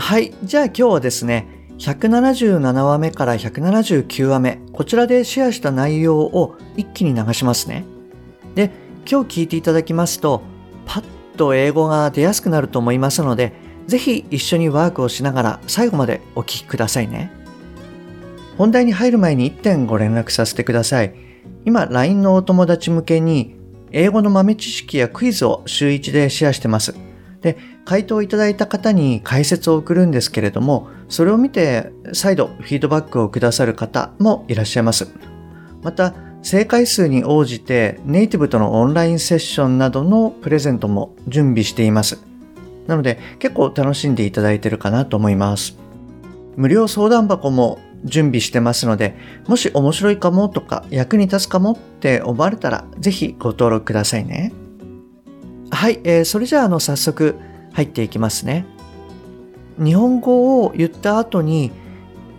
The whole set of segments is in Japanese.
はいじゃあ今日はですね177話目から179話目こちらでシェアした内容を一気に流しますね。で今日聞いていただきますとパッと英語が出やすくなると思いますのでぜひ一緒にワークをしながら最後までお聞きくださいね。本題に入る前に1点ご連絡させてください。今 LINE のお友達向けに英語の豆知識やクイズを週1でシェアしてます。で回答いただいた方に解説を送るんですけれどもそれを見て再度フィードバックをくださる方もいらっしゃいます。また正解数に応じてネイティブとのオンラインセッションなどのプレゼントも準備しています。なので結構楽しんでいただいてるかなと思います。無料相談箱も準備してますのでもし面白いかもとか役に立つかもって思われたらぜひご登録くださいね。はい、えー、それじゃああの早速入っていきますね。日本語を言った後に、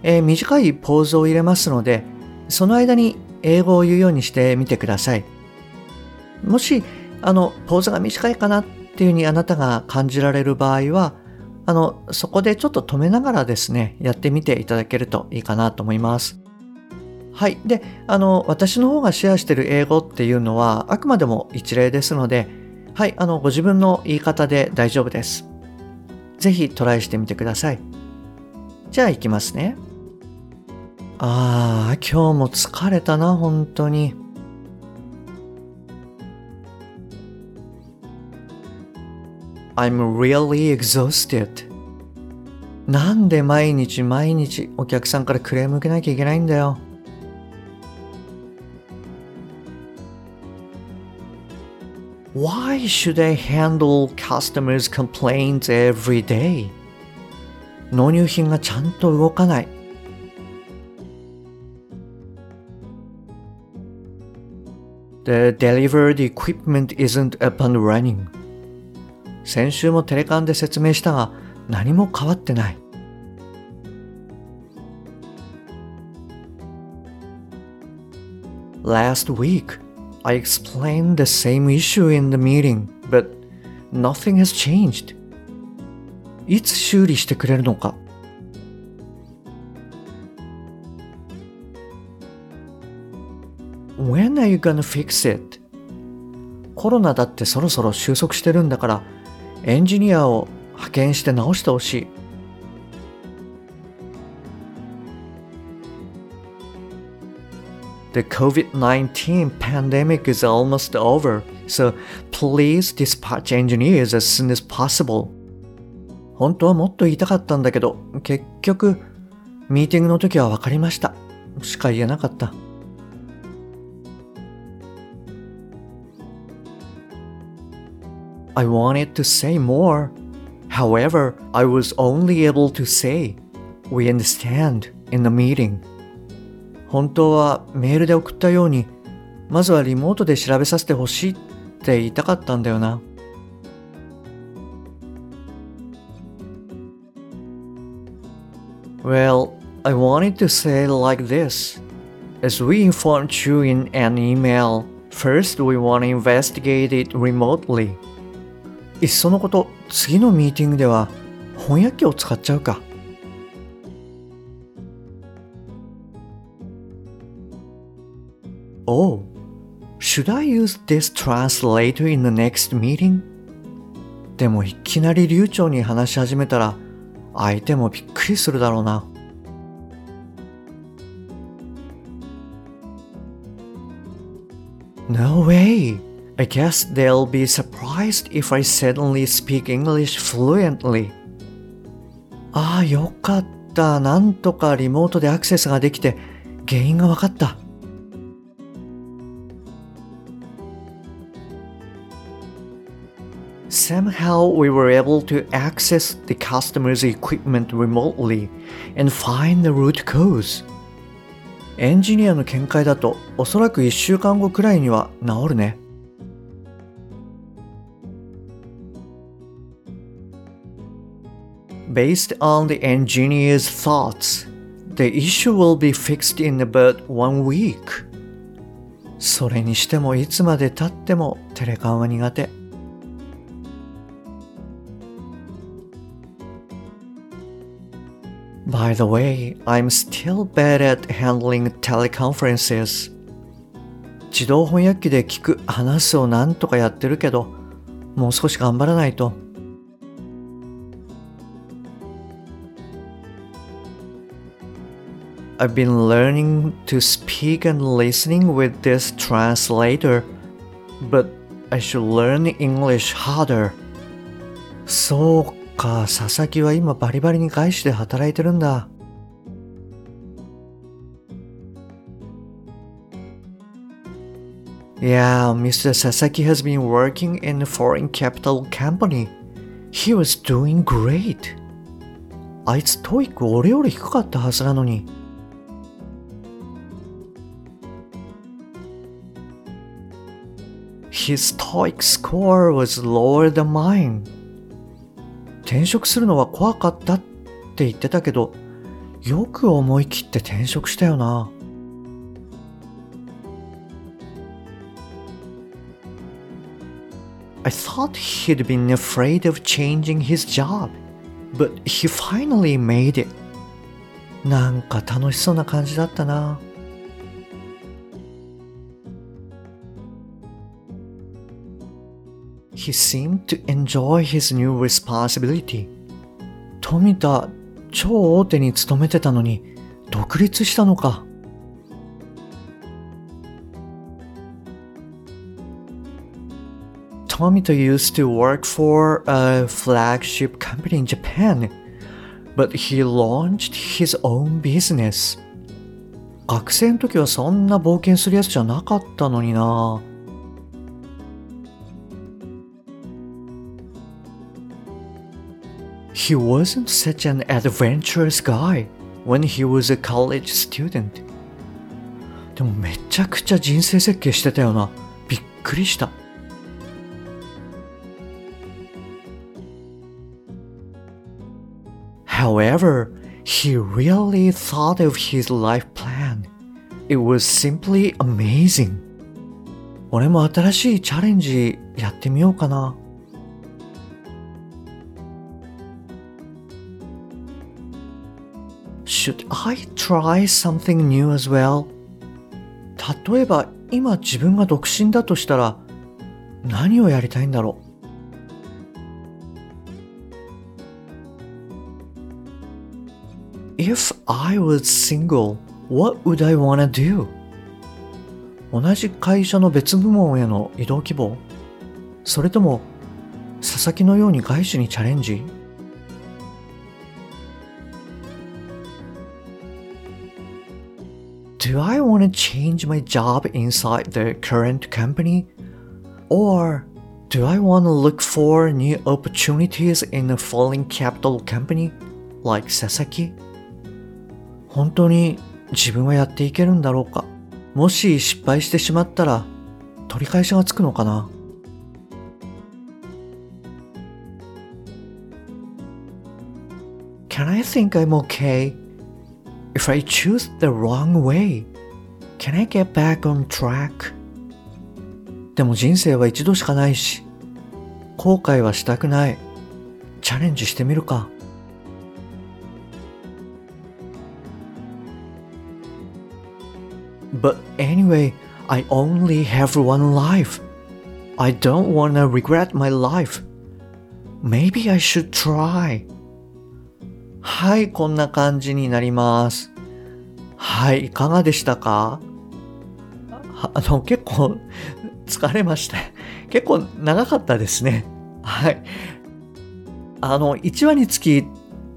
えー、短いポーズを入れますので、その間に英語を言うようにしてみてください。もし、あの、ポーズが短いかなっていうふうにあなたが感じられる場合は、あの、そこでちょっと止めながらですね、やってみていただけるといいかなと思います。はい。で、あの、私の方がシェアしてる英語っていうのは、あくまでも一例ですので、はい、あの、ご自分の言い方で大丈夫です。ぜひトライしてみてください。じゃあ行きますね。ああ、今日も疲れたな、本当に。I'm really exhausted. なんで毎日毎日お客さんからクレーム受けなきゃいけないんだよ。Why should I handle customers' complaints every day? 納入品がちゃんと動かない。The delivered equipment isn't up and running. 先週もテレカンで説明したが何も変わってない。Last week, I explained the same issue in the meeting, but nothing has changed. いつ修理してくれるのか When are you gonna fix it? コロナだってそろそろ収束してるんだからエンジニアを派遣して直してほしい。The COVID 19 pandemic is almost over, so please dispatch engineers as soon as possible. 本当はもっと言いたかったんだけど、結局、ミーティングの時は分かりました。しか言えなかった。I wanted to say more. However, I was only able to say, We understand in the meeting. 本当はメールで送ったように、まずはリモートで調べさせてほしいって言いたかったんだよな。Well, I wanted to say like this. As we informed you in an email, first we want to investigate it remotely. いっそのこと、次のミーティングでは翻訳機を使っちゃうか。Oh, should I use this translator in the next meeting? でもいきなり流暢に話し始めたら相手もびっくりするだろうな。No way! I guess they'll be surprised if I suddenly speak English fluently. ああ、よかった。なんとかリモートでアクセスができて原因が分かった。Somehow we were able to access the customer's equipment remotely and find the root cause. エンジニアの見解だとおそらく1週間後くらいには治るね。Based on the engineer's thoughts, the issue will be fixed in about one week. それにしてもいつまで経ってもテレカンは苦手。By the way, I'm still bad at handling teleconferences. 自動翻訳機で聞く、話すをなんとかやってるけど、もう少し頑張らないと。I've been learning to speak and listening with this translator, but I should learn English harder. そう か、佐々木は今バリバリに外資で働いてるんだ。Yeah, Mr. Sasaki has been working in a foreign capital company. He was doing great. あいつトイック俺より低かったはずなのに。His TOEIC score was lower than mine. 転職するのは怖かったって言ってたけど、よく思い切って転職したよな。I thought he'd been afraid of changing his job, but he finally made it. なんか楽しそうな感じだったな。He seemed to enjoy his new responsibility. 富田、超大手に勤めてたのに、独立したのか。Tomita used to work for a flagship company in Japan, but he launched his own business. 学生の時はそんな冒険するやつじゃなかったのにな。He wasn't such an adventurous guy when he was a college student. でもめちゃくちゃ人生設計してたよな。びっくりした。However, he really thought of his life plan. It was simply amazing. 俺も新しいチャレンジやってみようかな。 Should I try something new as well? 例えば今自分が独身だとしたら何をやりたいんだろう If I was single, what would I wanna do? 同じ会社の別部門への移動希望それとも佐々木のように外資にチャレンジ do I want to change my job inside the current company? Or do I want to look for new opportunities in a falling capital company like Sasaki? 本当に自分はやっていけるんだろうかもし失敗してしまったら取り返しがつくのかな Can I think I'm okay If I choose the wrong way, can I get back on track? でも人生は一度しかないし、後悔はしたくない。チャレンジしてみるか。But anyway, I only have one life. I don't wanna regret my life. Maybe I should try. はい、こんな感じになります。はい、いかがでしたか？あの、結構疲れました。結構長かったですね。はい。あの、1話につき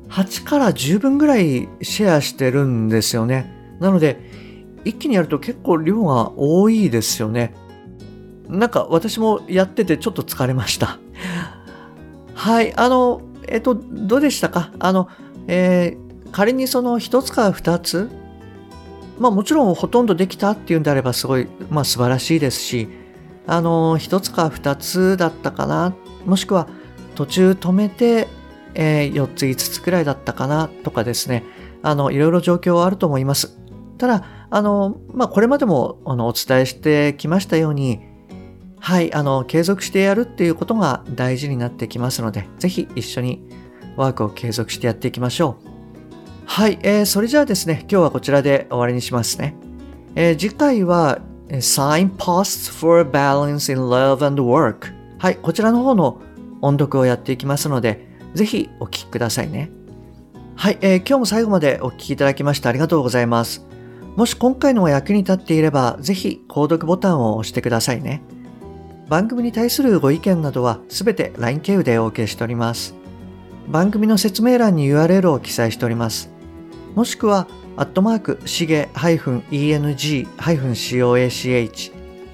8から10分ぐらいシェアしてるんですよね。なので、一気にやると結構量が多いですよね。なんか私もやっててちょっと疲れました。はい、あの、えっと、どうでしたか？あの、えー、仮にその1つか2つ、まあもちろんほとんどできたっていうんであればすごい、まあ素晴らしいですし、あの、1つか2つだったかな、もしくは途中止めて、えー、4つ5つくらいだったかなとかですね、あの、いろいろ状況はあると思います。ただ、あの、まあこれまでもあのお伝えしてきましたように、はい、あの、継続してやるっていうことが大事になってきますので、ぜひ一緒にワークを継続してやっていきましょう。はい、えー、それじゃあですね、今日はこちらで終わりにしますね。えー、次回は Signposts for Balance in Love and Work はい、こちらの方の音読をやっていきますので、ぜひお聴きくださいね。はい、えー、今日も最後までお聴きいただきましてありがとうございます。もし今回のお役に立っていれば、ぜひ購読ボタンを押してくださいね。番組に対するご意見などはすべて LINE 経由でお受けしております。番組の説明欄に URL を記載しております。もしくは、アットマーク、しげ -eng-coach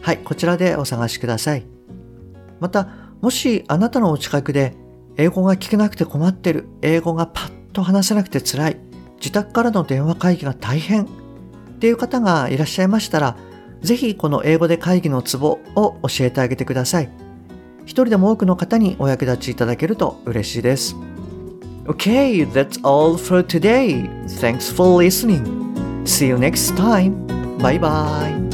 はい、こちらでお探しください。また、もしあなたのお近くで、英語が聞けなくて困ってる、英語がパッと話せなくて辛い、自宅からの電話会議が大変っていう方がいらっしゃいましたら、ぜひこの英語で会議のツボを教えてあげてください。一人でも多くの方にお役立ちいただけると嬉しいです。Okay, that's all for today. Thanks for listening. See you next time. Bye bye.